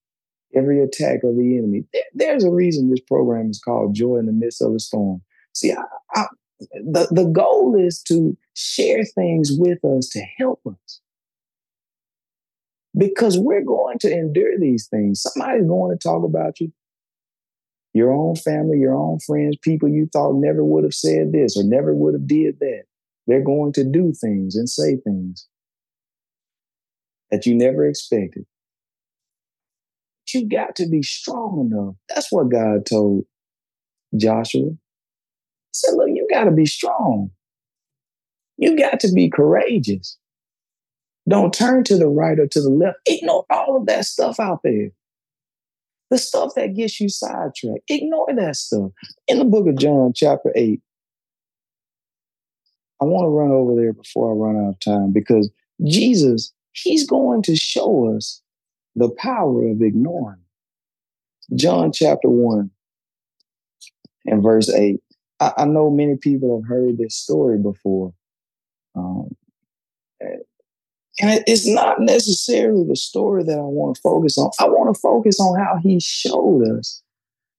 every attack of the enemy. There, there's a reason this program is called Joy in the Midst of a Storm. See, I, I, the, the goal is to share things with us to help us. Because we're going to endure these things. Somebody's going to talk about you. Your own family, your own friends, people you thought never would have said this or never would have did that. They're going to do things and say things that you never expected. You got to be strong enough. That's what God told Joshua. He said, Look, you got to be strong. You got to be courageous. Don't turn to the right or to the left. Ignore all of that stuff out there. The stuff that gets you sidetracked. Ignore that stuff. In the book of John, chapter 8, I want to run over there before I run out of time because Jesus, he's going to show us the power of ignoring. John chapter 1 and verse 8. I, I know many people have heard this story before. Um, and it's not necessarily the story that I want to focus on. I want to focus on how he showed us.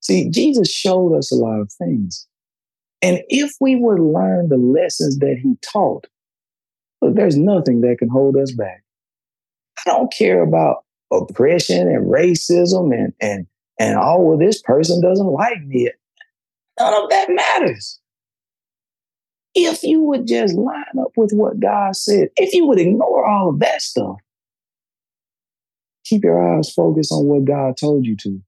See, Jesus showed us a lot of things. And if we would learn the lessons that he taught, Look, there's nothing that can hold us back. I don't care about oppression and racism and and and oh well, this person doesn't like me. None of that matters. If you would just line up with what God said, if you would ignore all of that stuff, keep your eyes focused on what God told you to.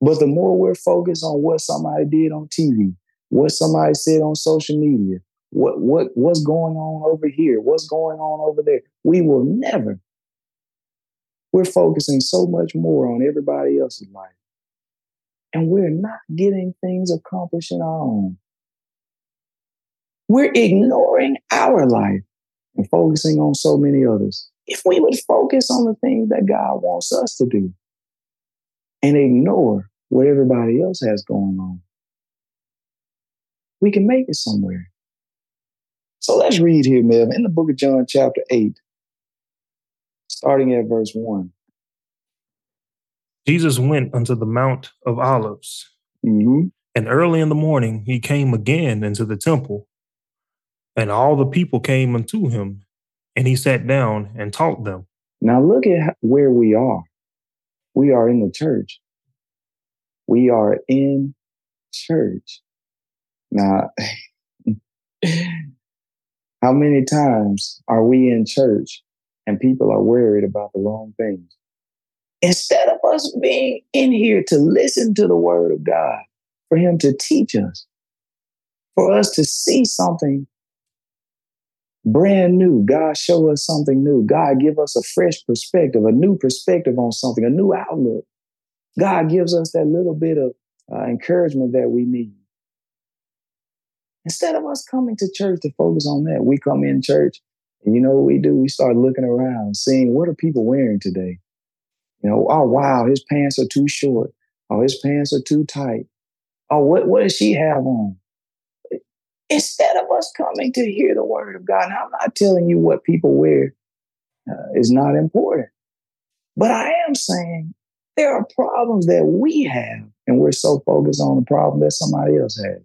But the more we're focused on what somebody did on TV, what somebody said on social media, what what what's going on over here, what's going on over there, we will never. We're focusing so much more on everybody else's life. And we're not getting things accomplished in our own. We're ignoring our life and focusing on so many others. If we would focus on the things that God wants us to do and ignore what everybody else has going on, we can make it somewhere. So let's read here, Melvin, in the book of John, chapter 8, starting at verse 1. Jesus went unto the Mount of Olives, Mm-hmm. and early in the morning he came again into the temple. And all the people came unto him, and he sat down and taught them. Now look at where we are. We are in the church. We are in church. Now, [laughs] how many times are we in church and people are worried about the wrong things? Instead of us being in here to listen to the word of God, for him to teach us, for us to see something brand new. God show us something new. God give us a fresh perspective, a new perspective on something, a new outlook. God gives us that little bit of uh, encouragement that we need. Instead of us coming to church to focus on that, we come in church and you know what we do? We start looking around, seeing what are people wearing today. You know, oh wow, his pants are too short. Oh, his pants are too tight. Oh, what, what does she have on? Instead of us coming to hear the word of God. Now, I'm not telling you what people wear uh, is not important, but I am saying there are problems that we have, and we're so focused on the problem that somebody else has.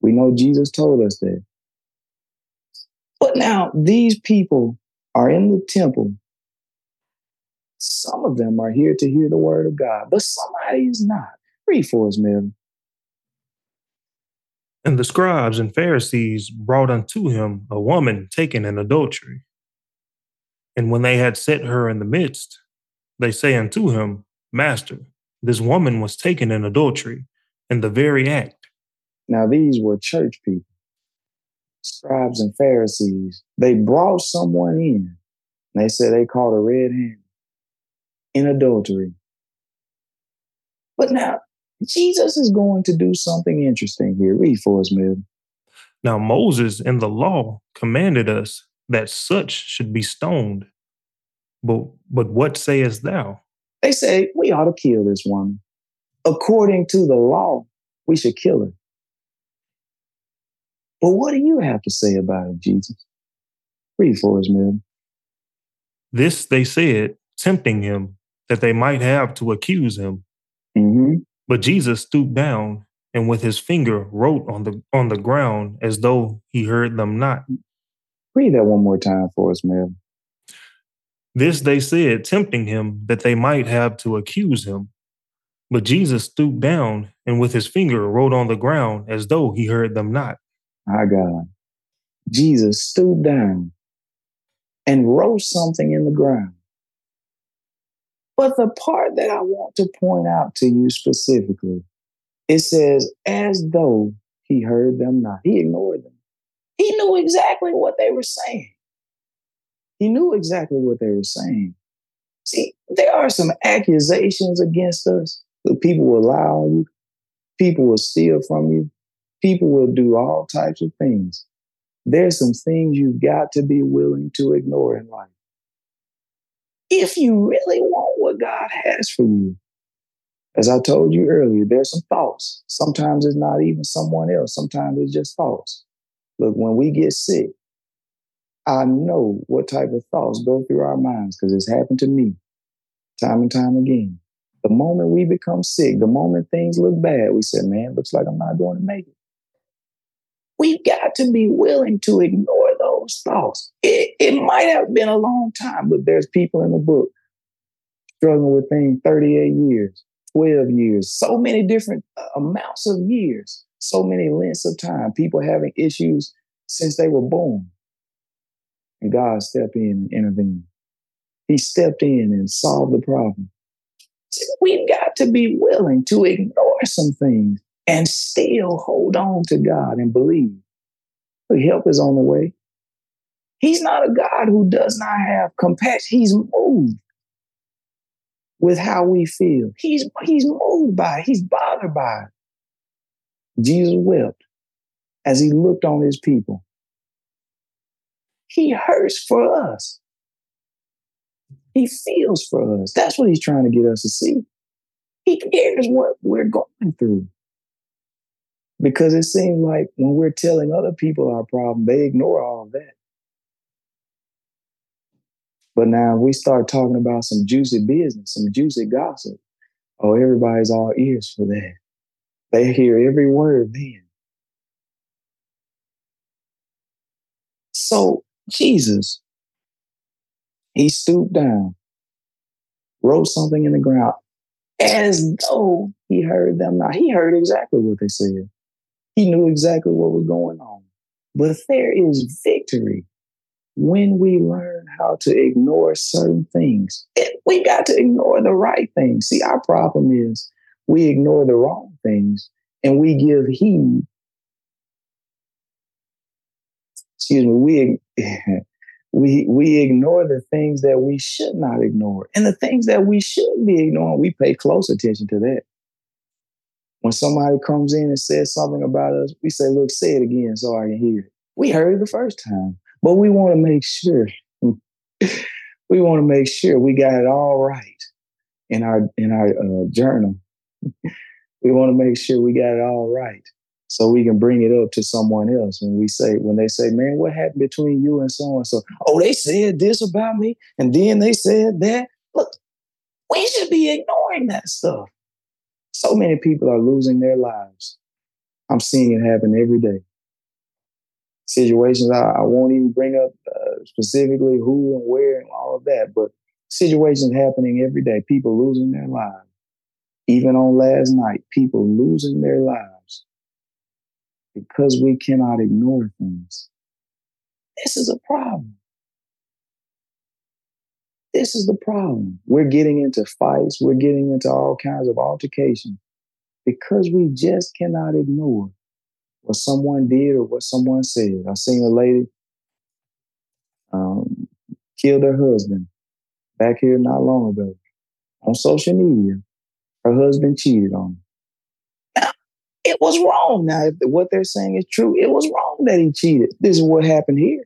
We know Jesus told us that. But now, these people are in the temple. Some of them are here to hear the word of God, but somebody is not. Read for us, Melvin. And the scribes and Pharisees brought unto him a woman taken in adultery. And when they had set her in the midst, they say unto him, Master, this woman was taken in adultery in the very act. Now, these were church people, scribes and Pharisees. They brought someone in. They said they caught a red hand in adultery. But now, Jesus is going to do something interesting here. Read for us, Mel. Now Moses in the law commanded us that such should be stoned. But but what sayest thou? They say we ought to kill this woman. According to the law, we should kill her. But what do you have to say about it, Jesus? Read for us, Mel. This they said, tempting him, that they might have to accuse him. But Jesus stooped down and with his finger wrote on the on the ground as though he heard them not. Read that one more time for us, Mel. This they said, tempting him that they might have to accuse him. But Jesus stooped down and with his finger wrote on the ground as though he heard them not. My God. Jesus stooped down and wrote something in the ground. But the part that I want to point out to you specifically, it says, as though he heard them not. He ignored them. He knew exactly what they were saying. He knew exactly what they were saying. See, there are some accusations against us that people will lie on you, people will steal from you, people will do all types of things. There's some things you've got to be willing to ignore in life. If you really want what God has for you, as I told you earlier, there's some thoughts. Sometimes it's not even someone else, sometimes it's just thoughts. Look, when we get sick, I know what type of thoughts go through our minds because it's happened to me time and time again. The moment we become sick, the moment things look bad, we say, man, looks like I'm not going to make it. We've got to be willing to ignore those thoughts. It, it might have been a long time, but there's people in the book struggling with things 38 years, 12 years, so many different uh, amounts of years, so many lengths of time. People having issues since they were born. And God stepped in and intervened. He stepped in and solved the problem. See, we've got to be willing to ignore some things and still hold on to God and believe. The help is on the way. He's not a God who does not have compassion. He's moved with how we feel. He's, he's moved by it. He's bothered by it. Jesus wept as he looked on his people. He hurts for us. He feels for us. That's what he's trying to get us to see. He cares what we're going through. Because it seems like when we're telling other people our problem, they ignore all that. But now we start talking about some juicy business, some juicy gossip. Oh, everybody's all ears for that. They hear every word then. So Jesus, he stooped down, wrote something in the ground as though he heard them Now, He heard exactly what they said. He knew exactly what was going on. But there is victory when we learn how to ignore certain things. we got to ignore the right things. See, our problem is we ignore the wrong things and we give heed. Excuse me, we [laughs] we we ignore the things that we should not ignore. And the things that we should be ignoring, we pay close attention to that. When somebody comes in and says something about us, we say, look, say it again so I can hear it. We heard it the first time, but we want to make sure. [laughs] we want to make sure we got it all right in our in our uh, journal. [laughs] we want to make sure we got it all right so we can bring it up to someone else when we say when they say man what happened between you and so and so oh they said this about me and then they said that look we should be ignoring that stuff so many people are losing their lives. I'm seeing it happen every day. Situations I, I won't even bring up uh, specifically who and where and all of that, but situations happening every day. People losing their lives. Even on last night, people losing their lives because we cannot ignore things. This is a problem. This is the problem. We're getting into fights, we're getting into all kinds of altercation because we just cannot ignore what someone did or what someone said. I seen a lady um, killed her husband back here not long ago on social media. Her husband cheated on her. It was wrong. Now, if what they're saying is true, it was wrong that he cheated. This is what happened here.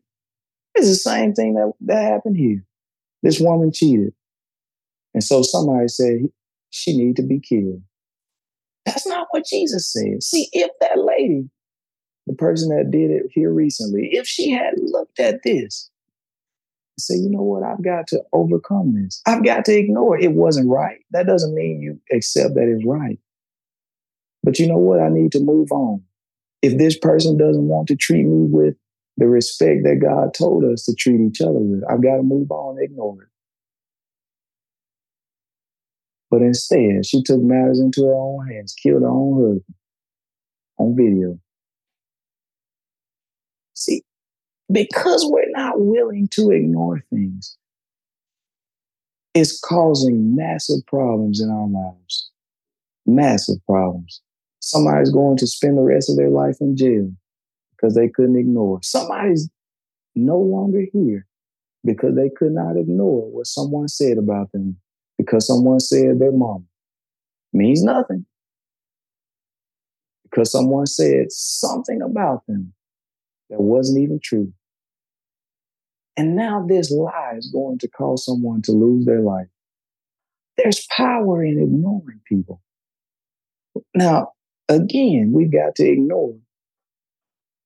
It's the same thing that, that happened here. This woman cheated. And so somebody said she needed to be killed. That's not what Jesus said. See, if that lady, the person that did it here recently, if she had looked at this and said, you know what, I've got to overcome this. I've got to ignore it. It wasn't right. That doesn't mean you accept that it's right. But you know what? I need to move on. If this person doesn't want to treat me with the respect that God told us to treat each other with. I've got to move on, ignore it. But instead, she took matters into her own hands, killed her own husband on video. See, because we're not willing to ignore things, it's causing massive problems in our lives. Massive problems. Somebody's going to spend the rest of their life in jail because they couldn't ignore. Somebody's no longer here because they could not ignore what someone said about them because someone said their mom means nothing. Because someone said something about them that wasn't even true. And now this lie is going to cause someone to lose their life. There's power in ignoring people. Now, again, we've got to ignore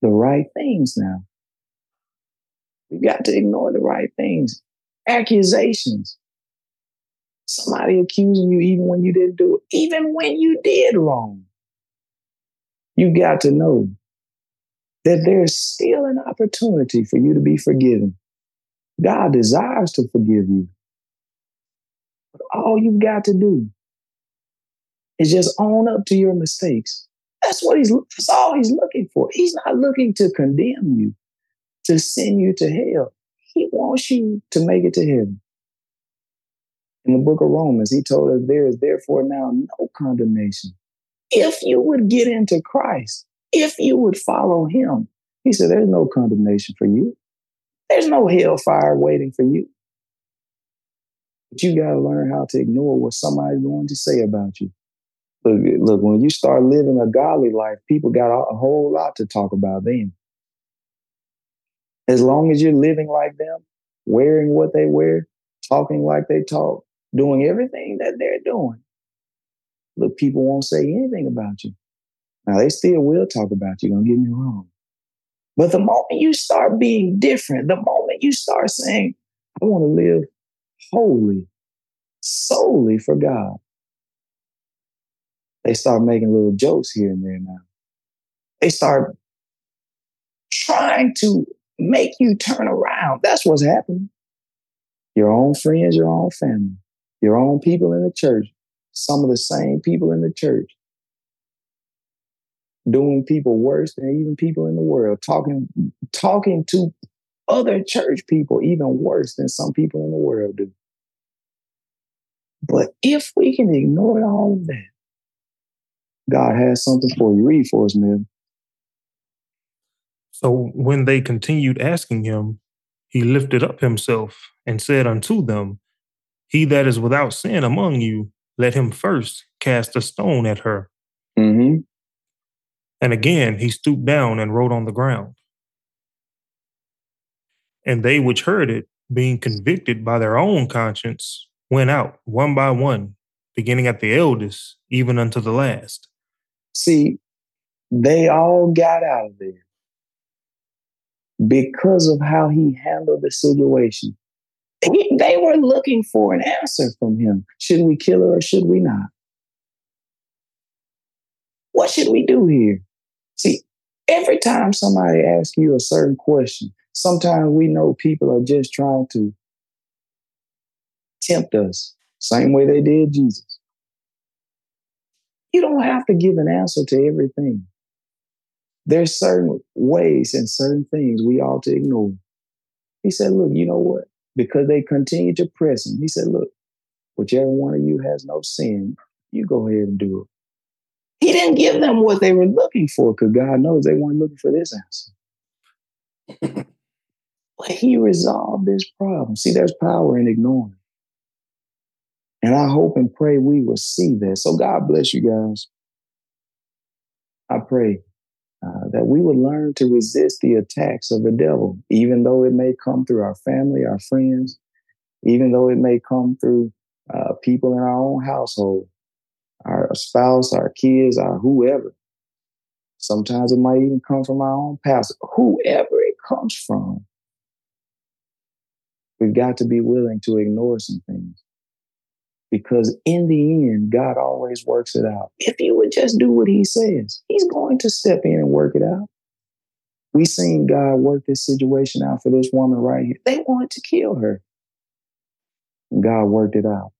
the right things now. We've got to ignore the right things. Accusations. Somebody accusing you even when you didn't do it, even when you did wrong. You got to know that there's still an opportunity for you to be forgiven. God desires to forgive you. But all you've got to do is just own up to your mistakes. That's what he's that's all he's looking for. He's not looking to condemn you, to send you to hell. He wants you to make it to heaven. In the book of Romans, he told us there is therefore now no condemnation. If you would get into Christ, if you would follow him, he said, There's no condemnation for you. There's no hellfire waiting for you. But you got to learn how to ignore what somebody's going to say about you. Look, look, when you start living a godly life, people got a whole lot to talk about them. As long as you're living like them, wearing what they wear, talking like they talk, doing everything that they're doing, look, people won't say anything about you. Now, they still will talk about you, don't get me wrong. But the moment you start being different, the moment you start saying, I want to live holy, solely for God, they start making little jokes here and there now. They start trying to make you turn around. That's what's happening. Your own friends, your own family, your own people in the church, some of the same people in the church doing people worse than even people in the world, talking talking to other church people even worse than some people in the world do. But if we can ignore all of that, God has something for you. Read for us, man. So when they continued asking him, he lifted up himself and said unto them, He that is without sin among you, let him first cast a stone at her. And again he stooped down and wrote on the ground. And they which heard it, being convicted by their own conscience, went out one by one, beginning at the eldest, even unto the last. See, they all got out of there because of how he handled the situation. They were looking for an answer from him. Should we kill her or should we not? What should we do here? Every time somebody asks you a certain question, sometimes we know people are just trying to tempt us, same way they did Jesus. You don't have to give an answer to everything. There's certain ways and certain things we ought to ignore. He said, Look, you know what? Because they continue to press him, he said, Look, whichever one of you has no sin, you go ahead and do it. He didn't give them what they were looking for because God knows they weren't looking for this answer. [laughs] but he resolved this problem. See, there's power in ignoring. And I hope and pray we will see this. So God bless you guys. I pray uh, that we would learn to resist the attacks of the devil, even though it may come through our family, our friends, even though it may come through uh, people in our own household our spouse, our kids, our whoever. Sometimes it might even come from our own pastor, whoever it comes from. We've got to be willing to ignore some things because in the end, God always works it out. If you would just do what He says, He's going to step in and work it out. We seen God work this situation out for this woman right here. They wanted to kill her. God worked it out.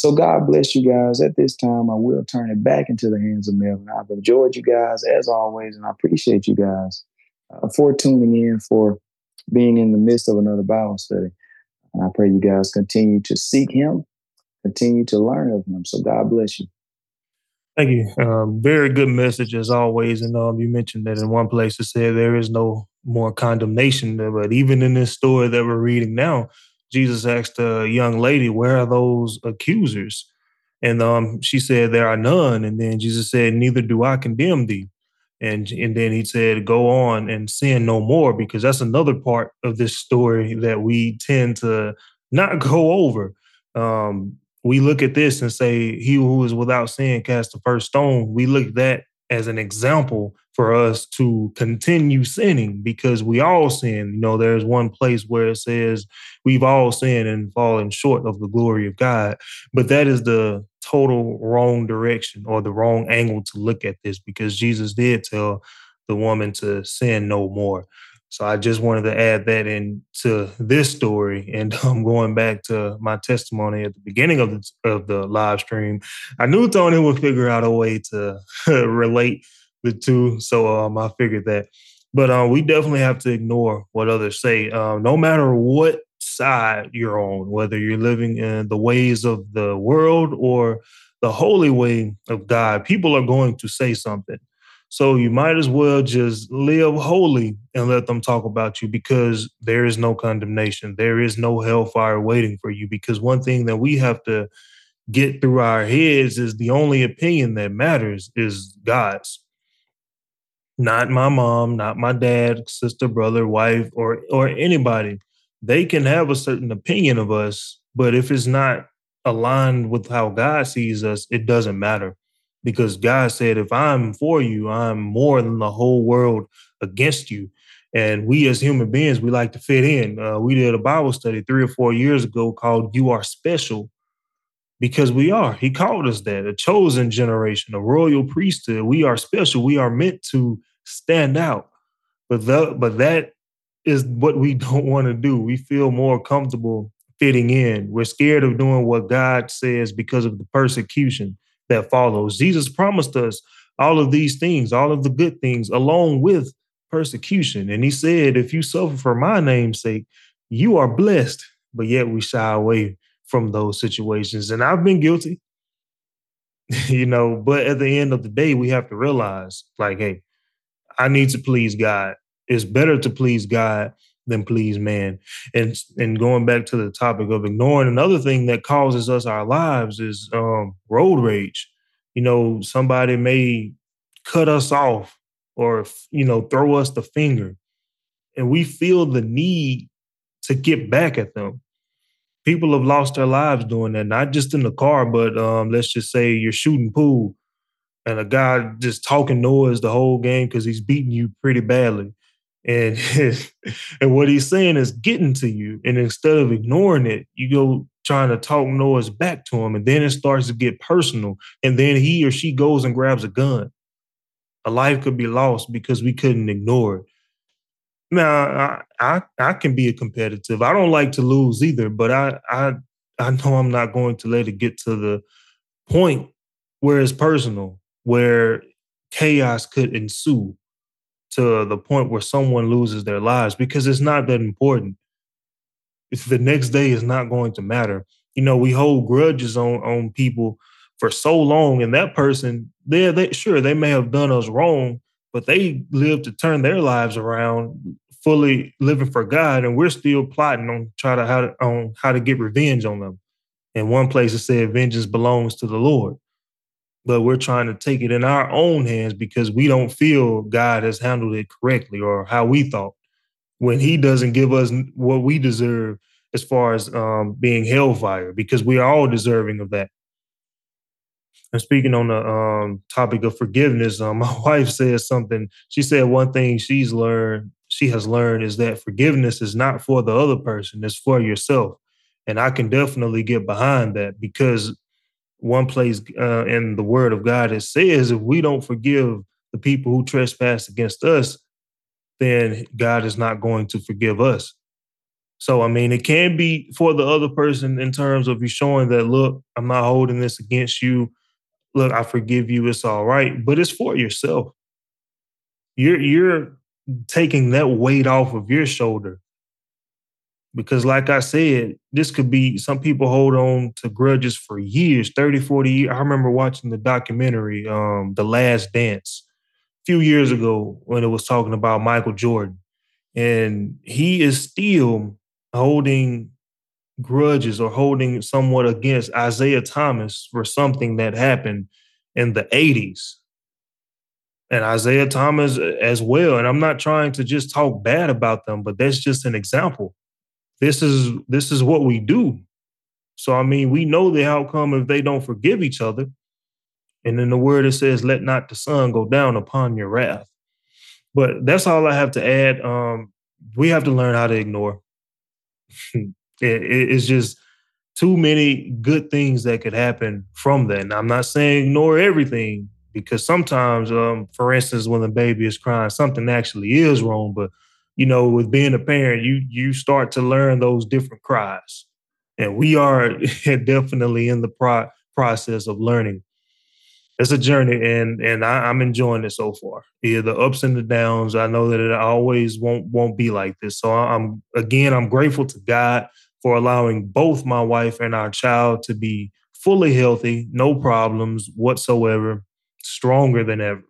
So God bless you guys. At this time, I will turn it back into the hands of Melvin. I've enjoyed you guys as always, and I appreciate you guys uh, for tuning in, for being in the midst of another Bible study. And I pray you guys continue to seek Him, continue to learn of Him. So God bless you. Thank you. Um, very good message as always. And um, you mentioned that in one place it said there is no more condemnation, but even in this story that we're reading now, Jesus asked a young lady, Where are those accusers? And um, she said, There are none. And then Jesus said, Neither do I condemn thee. And, and then he said, Go on and sin no more, because that's another part of this story that we tend to not [laughs] go over. Um, we look at this and say, He who is without sin cast the first stone. We look at that as an example for us to continue sinning because we all sin. You know, there's one place where it says we've all sinned and fallen short of the glory of God. But that is the total wrong direction or the wrong angle to look at this because Jesus did tell the woman to sin no more. So I just wanted to add that into this story. And [laughs] um, going back to my testimony at the beginning of the, of the live stream, I knew Tony would figure out a way to [laughs] relate the two. So um, I figured that. But um, we definitely have to ignore what others say. Um, no matter what side you're on, whether you're living in the ways of the world or the holy way of God, people are going to say something. So you might as well just live holy and let them talk about you because there is no condemnation. There is no hellfire waiting for you. Because one thing that we have to get through our heads is the only opinion that matters is God's. Not my mom, not my dad, sister, brother, wife, or or anybody. They can have a certain opinion of us, but if it's not aligned with how God sees us, it doesn't matter because God said, if I'm for you, I'm more than the whole world against you. And we as human beings, we like to fit in. Uh, we did a Bible study three or four years ago called You Are Special because we are. He called us that a chosen generation, a royal priesthood. We are special. We are meant to stand out. But, the, but that is what we [laughs] don't want to do. We feel more comfortable fitting in. We're scared of doing what God says because of the persecution that follows. Jesus promised us all of these things, all of the good things, along with persecution. And he said, if you suffer for my name's sake, you are blessed. But yet we shy away from those situations. And I've been guilty, [laughs] you know, but at the end of the day, we have to realize, like, hey, I need to please God. It's better to please God than please man. And and going back to the topic of ignoring, another thing that causes us our lives is um, road rage. You know, somebody may cut us off or you know throw us the finger, and we feel the need to get back at them. People have lost their lives doing that, not just in the car, but um, let's just say you're shooting pool and a guy just talking noise the whole game because he's beating you pretty badly. And [laughs] and what he's saying is getting to you and instead of ignoring it you go trying to talk noise back to him and then it starts to get personal and then he or she goes and grabs a gun. A life could be lost because we couldn't ignore it. Now I, I i can be a competitive. I don't like to lose either but i i i know i'm not going to let it get to the point where it's personal where chaos could ensue to the point where someone loses their lives because it's not that important. If the next day is not going to matter. You know, we hold grudges on on people for so long, and that person, they they sure they may have done us wrong, but they live to turn their lives around, fully living for God, and we're still plotting on try to how to on how to get revenge on them. In one place, it said, "Vengeance belongs to the Lord." But we're trying to take it in our own hands because we don't feel God has handled it correctly or how we thought when he doesn't give us what we deserve as far as um, being hellfire because we are all deserving of that. And speaking on the um, topic of forgiveness, um, [laughs] my wife said something. She said one thing she's learned, she has learned is that forgiveness is not for the other person, it's for yourself. And I can definitely get behind that because one place uh, in the Word of God it says if we don't forgive the people who trespass against us, then God is not going to forgive us. So I mean, it can be for the other person in terms of you showing that look, I'm not holding this against you. Look, I forgive you. It's all right, but it's for yourself. You're you're taking that weight off of your shoulder because like i said this could be some people hold on to grudges for years 30 40 years i remember watching the documentary um, the last dance a few years ago when it was talking about michael jordan. And he is still holding grudges or holding somewhat against isiah thomas for something that happened in the 80s and Isiah Thomas as well. And I'm not trying to just talk bad about them, but that's just an example this is this is what we do. So I mean, we know the outcome if they don't forgive each other. And in the word it says, "Let not the sun go down upon your wrath." But that's all I have to add. Um, we have to learn how to ignore. [laughs] it, it's just too many good things that could happen from that. And I'm not saying ignore everything, because sometimes, um, for instance, when the baby is crying, something actually is wrong. But you know, with being a parent, you you start to learn those different cries, and we are [laughs] definitely in the pro- process of learning. It's a journey, and and I, am enjoying it so far. Yeah, the ups and the downs. I know that it always won't won't be like this. So I'm again, I'm grateful to God for allowing both my wife and our child to be fully healthy, no problems whatsoever, stronger than ever.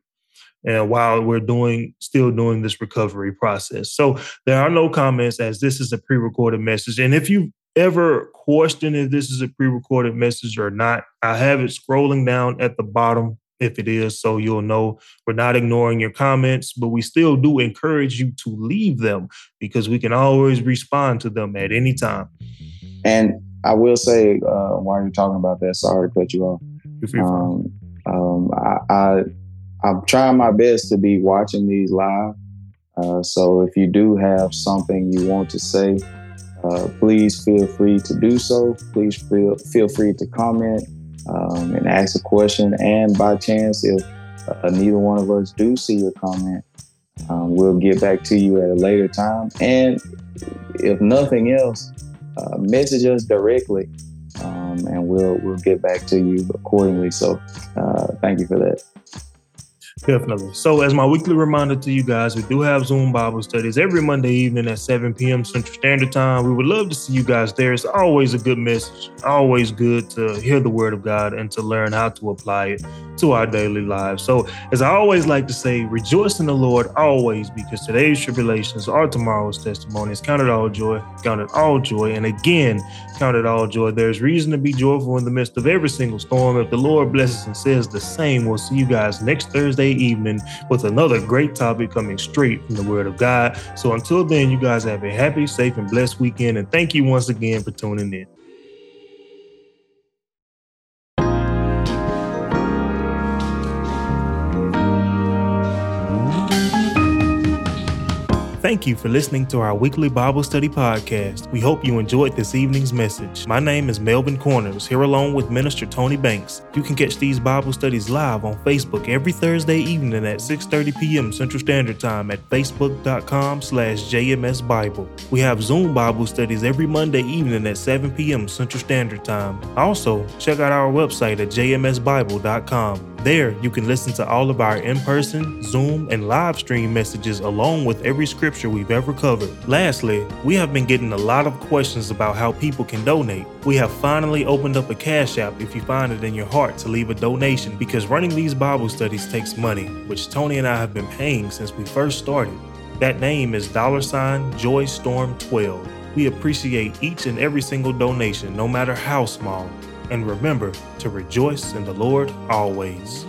And while we're doing still doing this recovery process. So there are no comments as this is a pre-recorded message. And if you ever question if this is a pre-recorded message or not, I have it scrolling down at the bottom if it is, so you'll know we're not ignoring your comments, but we still do encourage you to leave them because we can always respond to them at any time. And I will say, uh, while you're talking about that, sorry to cut you off. Um, um, I, I I'm trying my best to be watching these live. Uh, so if you do have something you want to say, uh, please feel free to do so. Please feel feel free to comment um, and ask a question. And by chance, if uh, neither one of us do see your comment, um, we'll get back to you at a later time. And if nothing else, uh, message us directly, um, and we'll we'll get back to you accordingly. So, uh, thank you for that. Definitely. So, as my weekly reminder to you guys, we do have Zoom Bible studies every Monday evening at 7 p.m. Central Standard Time. We would love to see you guys there. It's always a good message, always good to hear the Word of God and to learn how to apply it to our daily lives. So, as I always like to say, rejoice in the Lord always because today's tribulations are tomorrow's testimonies. Count it all joy, count it all joy. And again, count it all joy. There's reason to be joyful in the midst of every single storm. If the Lord blesses and says the same, we'll see you guys next Thursday evening with another great topic coming straight from the Word of God. So until then, you guys have a happy, safe, and blessed weekend. And thank you once again for tuning in. Thank you for listening to our weekly Bible study podcast. We hope you enjoyed this evening's message. My name is Melvin Corners, here along with Minister Tony Banks. You can catch these Bible studies live on Facebook every Thursday evening at 6.30 p.m. Central Standard Time at facebook.com slash jmsbible. We have Zoom Bible studies every Monday evening at 7 p.m. Central Standard Time. Also, check out our website at jmsbible.com. There, you can listen to all of our in person, Zoom, and live stream messages along with every scripture we've ever covered. Lastly, we have been getting a lot of questions about how people can donate. We have finally opened up a Cash App if you find it in your heart to leave a donation because running these Bible studies takes money, which Tony and I have been paying since we first started. That name is dollar sign Joy Storm 12. We appreciate each and every single donation, no matter how small and remember to rejoice in the Lord always.